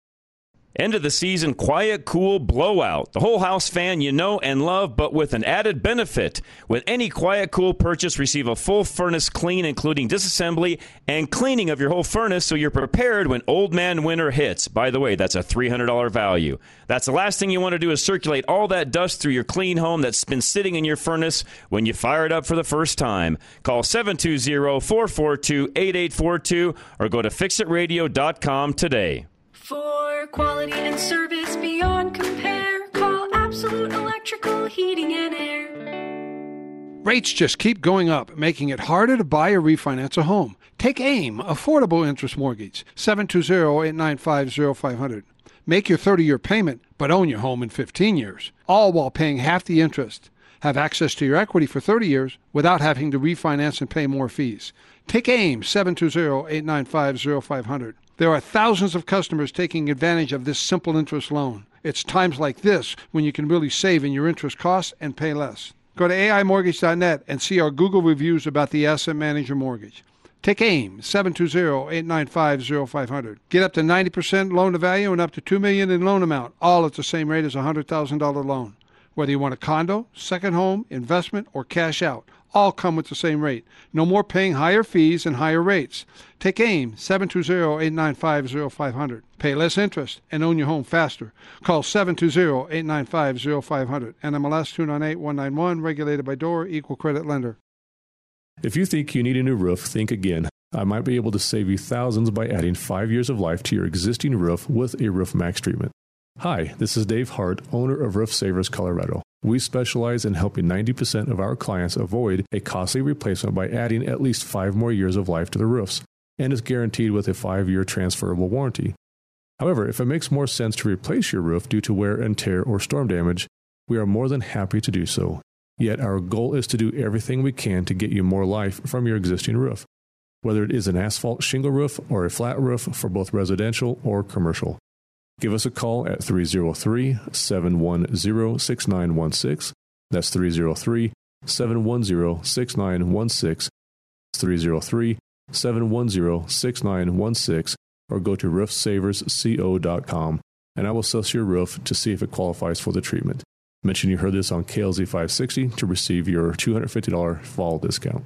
End of the season, quiet, cool blowout. The whole house fan you know and love, but with an added benefit. With any quiet, cool purchase, receive a full furnace clean, including disassembly and cleaning of your whole furnace so you're prepared when old man winter hits. By the way, that's a $300 value. That's the last thing you want to do is circulate all that dust through your clean home that's been sitting in your furnace when you fire it up for the first time. Call 720 442 8842 or go to fixitradio.com today. Quality and service beyond compare, call Absolute Electrical Heating and Air. Rates just keep going up, making it harder to buy or refinance a home. Take AIM, Affordable Interest Mortgage, 720-895-0500. Make your 30-year payment, but own your home in 15 years, all while paying half the interest. Have access to your equity for 30 years without having to refinance and pay more fees. Take AIM, 720-895-0500. There are thousands of customers taking advantage of this simple interest loan. It's times like this when you can really save in your interest costs and pay less. Go to AIMortgage.net and see our Google reviews about the Asset Manager Mortgage. Take AIM, 720-895-0500. Get up to 90% loan to value and up to 2 million in loan amount, all at the same rate as a $100,000 loan. Whether you want a condo, second home, investment, or cash out, all come with the same rate. No more paying higher fees and higher rates. Take AIM 720-895-0500. Pay less interest and own your home faster. Call 720-895-0500. NMLS 298191 regulated by DOR equal credit lender. If you think you need a new roof, think again. I might be able to save you thousands by adding 5 years of life to your existing roof with a Roof Maxx treatment. Hi, this is Dave Hart, owner of Roof Savers Colorado. We specialize in helping 90% of our clients avoid a costly replacement by adding at least five more years of life to the roofs, and is guaranteed with a five year transferable warranty. However, if it makes more sense to replace your roof due to wear and tear or storm damage, we are more than happy to do so. Yet our goal is to do everything we can to get you more life from your existing roof, whether it is an asphalt shingle roof or a flat roof for both residential or commercial. Give us a call at 303 710 6916. That's 303 710 6916. 303 710 6916. Or go to roofsaversco.com and I will assess your roof to see if it qualifies for the treatment. Mention you heard this on KLZ 560 to receive your $250 fall discount.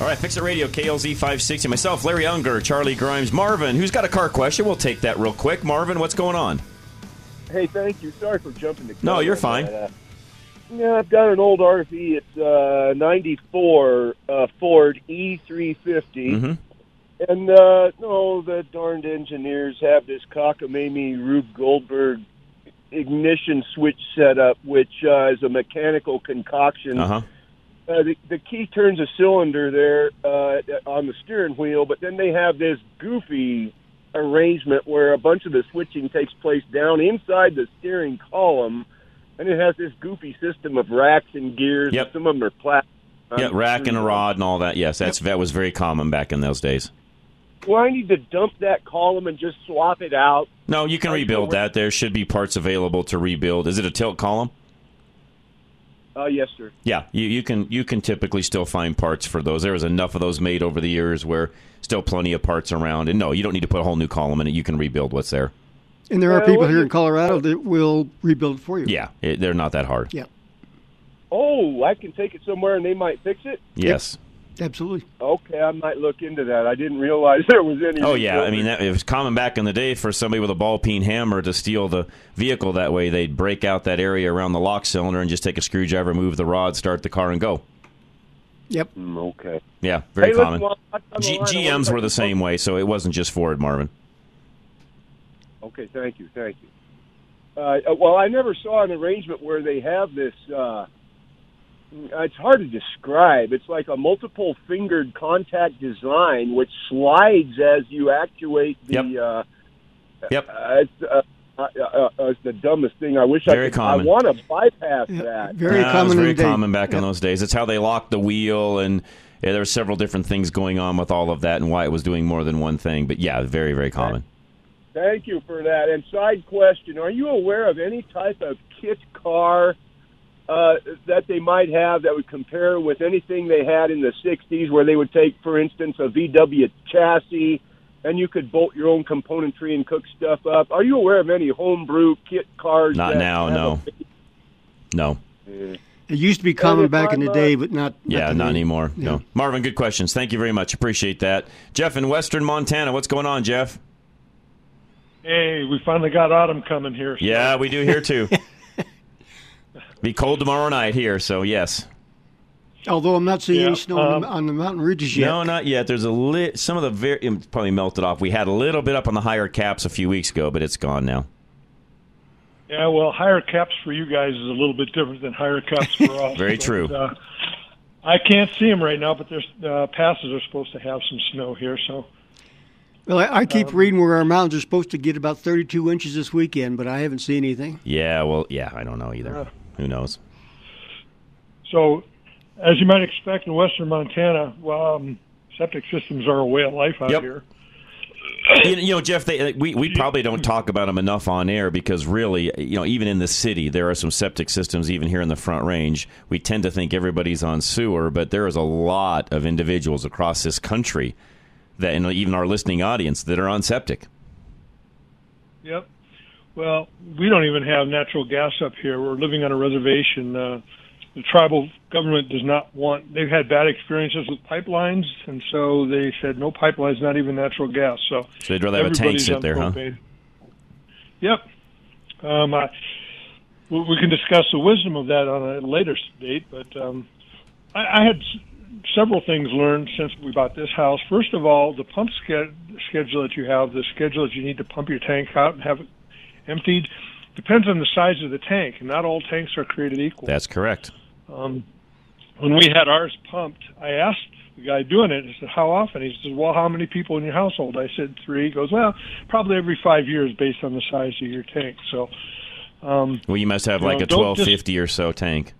All right, Fix It Radio, KLZ 560. Myself, Larry Unger, Charlie Grimes, Marvin, who's got a car question? We'll take that real quick. Marvin, what's going on? Hey, thank you. Sorry for jumping the. No, you're fine. that. Uh, yeah, I've got an old RV. It's uh, 94 uh, Ford E350. Mm-hmm. And, uh, no, the darned engineers have this cockamamie Rube Goldberg ignition switch setup, which uh, is a mechanical concoction. Uh-huh. Uh, the, the key turns a cylinder there uh, on the steering wheel, but then they have this goofy arrangement where a bunch of the switching takes place down inside the steering column, and it has this goofy system of racks and gears. Yep. And some of them are plastic. Yeah, rack and a rod and all that. Yes, that's that was very common back in those days. Well, I need to dump that column and just swap it out. No, you can rebuild that. There should be parts available to rebuild. Is it a tilt column? Uh, yes, sir. Yeah, you, you can you can typically still find parts for those. There was enough of those made over the years where still plenty of parts around. And no, you don't need to put a whole new column in it. You can rebuild what's there. And there are Well, people here you- in Colorado that will rebuild for you. Yeah, it, they're not that hard. Yeah, Oh, I can take it somewhere and they might fix it. Yes. Absolutely. Okay, I might look into that. I didn't realize there was any. Oh yeah, I mean that, it was common back in the day for somebody with a ball peen hammer to steal the vehicle. That way, they'd break out that area around the lock cylinder and just take a screwdriver, move the rod, start the car, and go. Yep. Mm, okay. Yeah, very Hey, common. while I'm on the G- line, I wanna GMs were the same way, so it wasn't just Ford, Marvin. Okay, thank you, thank you. Uh, well, I never saw an arrangement where they have this. Uh, it's hard to describe. It's like a multiple fingered contact design, which slides as you actuate the. Yep. Uh, Yep. Uh, it's, uh, uh, uh, uh, it's the dumbest thing. I wish Very I could. common. I want to bypass that. Very Yeah, it was common very in day. common back in those days. It's how they locked the wheel, and yeah, there were several different things going on with all of that, and why it was doing more than one thing. But yeah, very very common. Thank you for that. And side question: Are you aware of any type of kit car uh, that they might have that would compare with anything they had in the '60s, where they would take, for instance, a VW chassis, and you could bolt your own componentry and cook stuff up? Are you aware of any homebrew kit cars? Not that now, have no, no. a- It used to be common if back in the day, but not. Yeah, today. not anymore. Yeah. No, Marvin, good questions. Thank you very much. Appreciate that. Jeff in Western Montana, what's going on, Jeff? Hey, we finally got autumn coming here. so- Yeah, we do here too. Be cold tomorrow night here, so yes. Although I'm not seeing Yeah, any snow on, um, the, on the mountain ridges yet. No, not yet. There's a lit. Some of the very it's probably melted off. We had a little bit up on the higher caps a few weeks ago, but it's gone now. Yeah, well, higher caps for you guys is a little bit different than higher caps for us. Very but, true. Uh, I can't see them right now, but there's uh, passes are supposed to have some snow here, so Well, I, I keep Um, reading where our mountains are supposed to get about 32 inches this weekend, but I haven't seen anything. Yeah, well, yeah, I don't know either. Who knows? so as you might expect in western Montana, well, um, septic systems are a way of life out Yep. here. you, you know, Jeff, they, we we probably don't talk about them enough on air because really, you know, even in the city, there are some septic systems. Even here in the Front Range, we tend to think everybody's on sewer, but there is a lot of individuals across this country that, and even our listening audience, that are on septic. Yep. Well, we don't even have natural gas up here. We're living on a reservation. Uh, the tribal government does not want. They've had bad experiences with pipelines, and so they said no pipelines, not even natural gas. So, So they'd rather have a tank sit there, huh? Yep. Um, I, we we can discuss the wisdom of that on a later date, but um, I, I had several things learned since we bought this house. First of all, the pump ske- schedule that you have, the schedule that you need to pump your tank out and have it emptied, depends on the size of the tank. And not all tanks are created equal. That's correct. Um, when we had ours pumped, I asked the guy doing it, I said, how often? He said, well, how many people in your household? I said, three. He goes, well, probably every five years based on the size of your tank. So, um, Well, you must have You like know, a don't just- or so tank.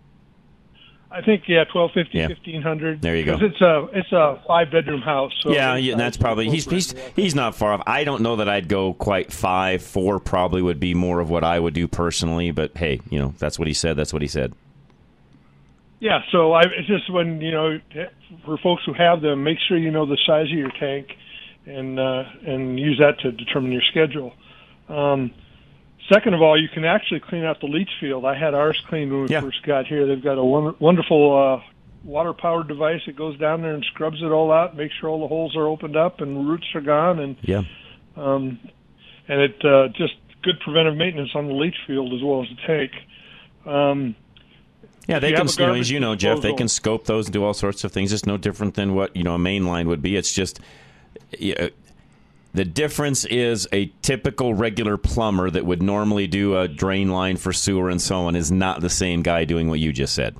I think, yeah, twelve fifty, Yeah. fifteen hundred. There you go. Because it's a, it's a five bedroom house. So yeah, yeah, that's probably he's he's he's not far off. I don't know that I'd go quite five. Four probably would be more of what I would do personally. But hey, you know that's what he said. That's what he said. Yeah, so I, it's just when you know, for folks who have them, make sure you know the size of your tank, and uh, and use that to determine your schedule. Um, second of all, you can actually clean out the leach field. I had ours cleaned when we first got here. They've got a wonderful uh, water powered device that goes down there and scrubs it all out, makes sure all the holes are opened up and roots are gone, and Yeah. um, and it uh, just good preventive maintenance on the leach field as well as the tank. Um, Yeah, they can, you know, as you know, Jeff, they can scope those and do all sorts of things. It's no different than what you know a main line would be. It's just yeah, the difference is a typical regular plumber that would normally do a drain line for sewer and so on is not the same guy doing what you just said.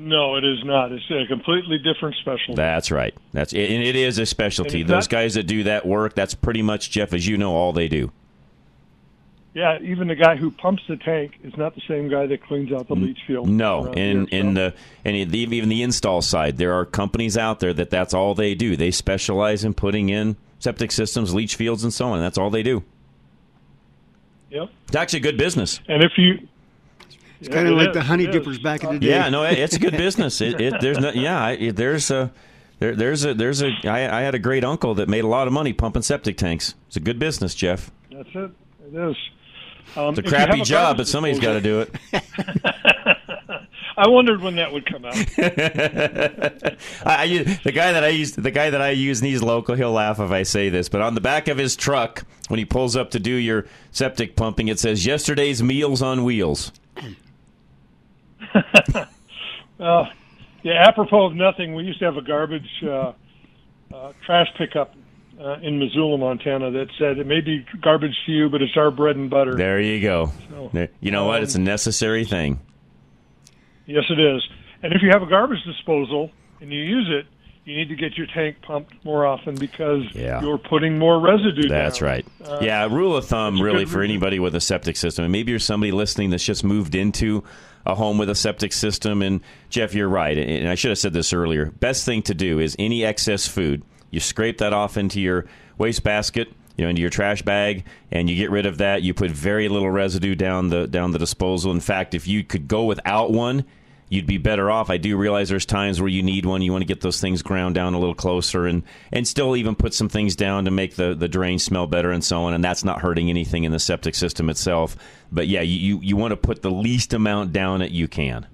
No, it is not. It's a completely different specialty. That's right. That's and it is a specialty. Those not- guys that do that work, that's pretty much Jeff, as you know, all they do. Yeah, even the guy who pumps the tank is not the same guy that cleans out the leach field. No, around in here, in the and even the install side, there are companies out there that that's all they do. They specialize in putting in septic systems, leach fields, and so on. That's all they do. Yep. It's actually good business. And if you, It's kind of like the honey dippers back in the day. Yeah, no, it's a good business. It, it there's no, yeah, I- it, there's a there, there's a there's a I, I had a great uncle that made a lot of money pumping septic tanks. It's a good business, Jeff. That's it. It is. Um, It's a crappy have job, but somebody's got to do it. I wondered when that would come out. I, I, the guy that I use, the guy that I use, and he's local. He'll laugh if I say this, but on the back of his truck, when he pulls up to do your septic pumping, it says "Yesterday's Meals on Wheels." Uh, yeah, apropos of nothing, we used to have a garbage uh, uh, trash pickup uh, in Missoula, Montana, that said it may be garbage to you, but it's our bread and butter. There you go. So, There- you know what? It's a necessary thing. Yes, it is. And if you have a garbage disposal and you use it, you need to get your tank pumped more often because Yeah. you're putting more residue. That's down. right. Uh, yeah, rule of thumb, really, for anybody with a septic system, and maybe you're somebody listening that's just moved into a home with a septic system. And Jeff, you're right, and I should have said this earlier. Best thing to do is any excess food, you scrape that off into your waste basket. You know, into your trash bag, and you get rid of that. You put very little residue down the down the disposal. In fact, if you could go without one, you'd be better off. I do realize there's times where you need one. You want to get those things ground down a little closer and, and still even put some things down to make the, the drain smell better and so on. And that's not hurting anything in the septic system itself. But yeah, you, you, you want to put the least amount down that you can.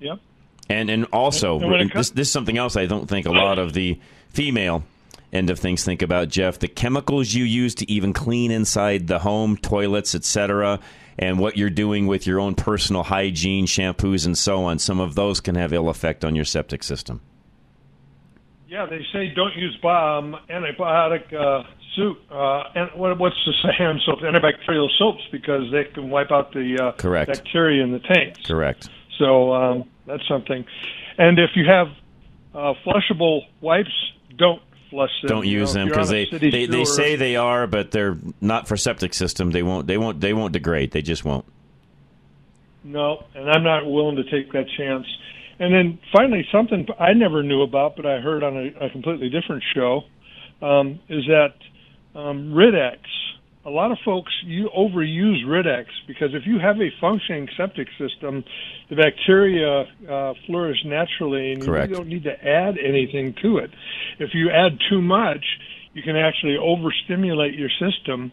Yep. And and also, And this, this is something else I don't think a lot of the female end of things think about, Jeff. The chemicals you use to even clean inside the home, toilets, etc., and what you're doing with your own personal hygiene, shampoos, and so on, some of those can have ill effect on your septic system. Yeah, they say don't use um, antibiotic uh, soup. Uh, and what, what's the hand soap? Antibacterial soaps because they can wipe out the uh, Correct. bacteria in the tanks. Correct. So um, that's something. And if you have uh, flushable wipes, don't flush them. Don't use know, them because they, they, they say they are, but they're not for septic system. They won't. They won't. They won't degrade. They just won't. No, and I'm not willing to take that chance. And then finally, something I never knew about, but I heard on a, a completely different show, um, is that um, RID-X. A lot of folks you overuse RID-X because if you have a functioning septic system, the bacteria uh, flourish naturally, and Correct. you don't need to add anything to it. If you add too much, you can actually overstimulate your system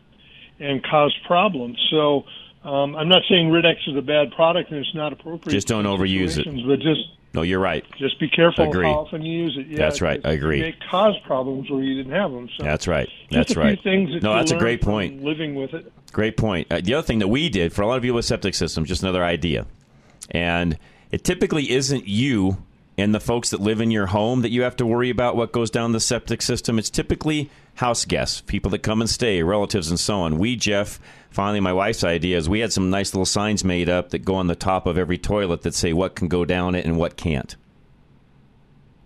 and cause problems. So um, I'm not saying RID-X is a bad product and it's not appropriate. Just don't overuse it. But just No, you're right. just be careful Agree. how often you use it. Yeah, That's right. I it agree. May cause problems where you didn't have them. So That's right. That's right. things that no, that's a great point. Living with it. Great point. Uh, the other thing that we did for a lot of people with septic systems, just another idea, and it typically isn't you and the folks that live in your home that you have to worry about what goes down the septic system. It's typically house guests, people that come and stay, relatives, and so on. We, Jeff, finally, my wife's idea is we had some nice little signs made up that go on the top of every toilet that say what can go down it and what can't.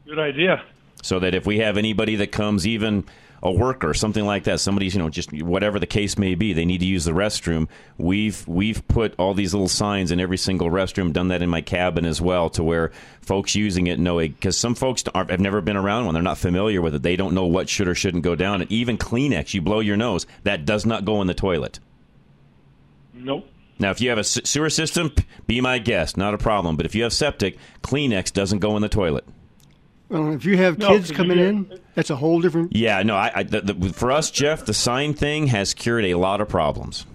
Good idea. So that if we have anybody that comes, even a worker, something like that, somebody's you know just whatever the case may be, they need to use the restroom. We've we've put all these little signs in every single restroom. Done that in my cabin as well, to where folks using it know it. because some folks aren't, have never been around one, they're not familiar with it. They don't know what should or shouldn't go down. And even Kleenex, you blow your nose, that does not go in the toilet. Nope. Now, if you have a sewer system, be my guest, not a problem. But if you have septic, Kleenex doesn't go in the toilet. Well, if you have No, coming you in, that's a whole different. Yeah, no, I, I the, the, for us, Jeff, the sign thing has cured a lot of problems.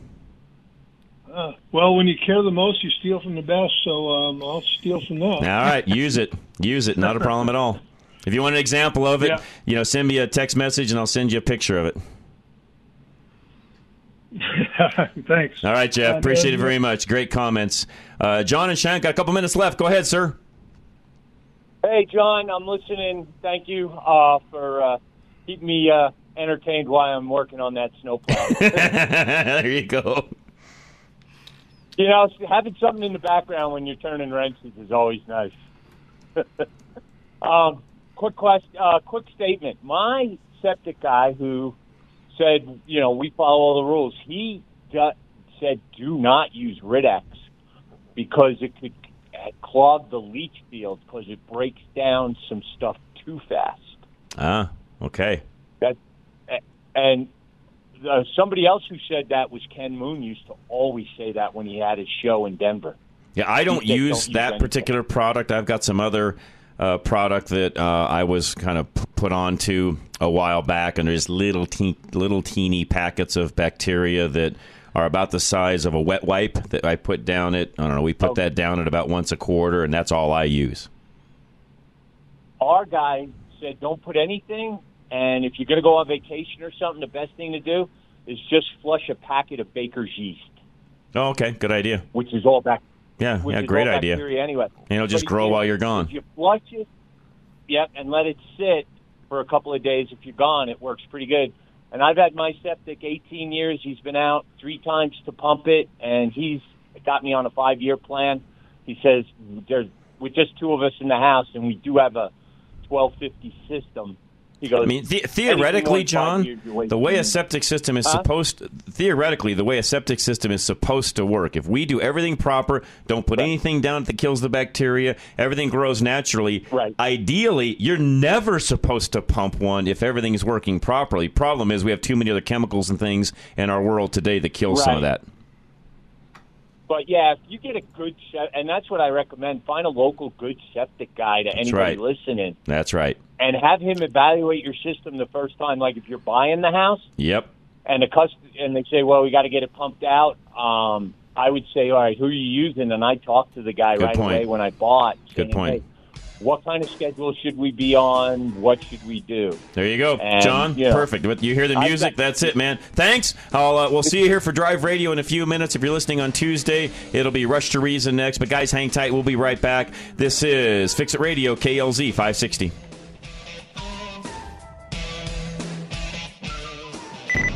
Uh, well, when you care the most, you steal from the best. So um, I'll steal from that. All right, use it, use it, not a problem at all. If you want an example of it, Yeah. you know, send me a text message and I'll send you a picture of it. Thanks. All right, Jeff, Uh, appreciate it very much. Great comments. Uh, John and Shank got a couple minutes left. Go ahead, sir. Hey, John, I'm listening. Thank you uh, for uh, keeping me uh, entertained while I'm working on that snowplow. there you go. you know, having something in the background when you're turning wrenches is always nice. um, quick question, uh, quick statement. My septic guy who said, you know, we follow all the rules. He said, do not use RID-X because it could clog the leach field because it breaks down some stuff too fast. Ah, okay. That and uh, somebody else who said that was Ken Moon. Used to always say that when he had his show in Denver. Yeah, I don't said, use "Don't use that anything." particular product. I've got some other uh, product that uh, I was kind of p- put onto a while back, and there's little teen, little teeny packets of bacteria that are about the size of a wet wipe that I put down it. I don't know. We put that down at about once a quarter, and that's all I use. Our guy said, "Don't put anything, and if you're going to go on vacation or something, the best thing to do is just flush a packet of Baker's yeast, Oh, okay, good idea. which is all back." Yeah, yeah, great idea. Anyway. And it'll just But grow while you're gone. If you flush it, yep, and let it sit for a couple of days. If you're gone, it works pretty good. And I've had my septic 18 years. He's been out three times to pump it, and he's got me on a five-year plan. He says there's with just two of us in the house, and we do have a 1250 system. Goes. I mean, the- theoretically, John, the way a septic system is Huh? supposed theoretically, the way a septic system is supposed to work. If we do everything proper, don't put anything down that kills the bacteria, everything grows naturally. Right. Ideally, you're never supposed to pump one if everything is working properly. Problem is, we have too many other chemicals and things in our world today that kill some of that. But yeah, if you get a good set, and that's what I recommend. Find a local good septic guy to anybody right. listening, That's right. and have him evaluate your system the first time. Like if you're buying the house, Yep. and the cust- and they say, well, we got to get it pumped out. Um, I would say, all right, who are you using? And I talked to the guy Good right point. away when I bought. Good saying, point. "Hey, what kind of schedule should we be on? What should we do? There you go, And, John. you know, Perfect. But You hear the music. got- That's it, man. Thanks. I'll uh, we'll see you here for Drive Radio in a few minutes. If you're listening on Tuesday, it'll be Rush to Reason next. But guys, hang tight. We'll be right back. This is Fix It Radio, KLZ 560.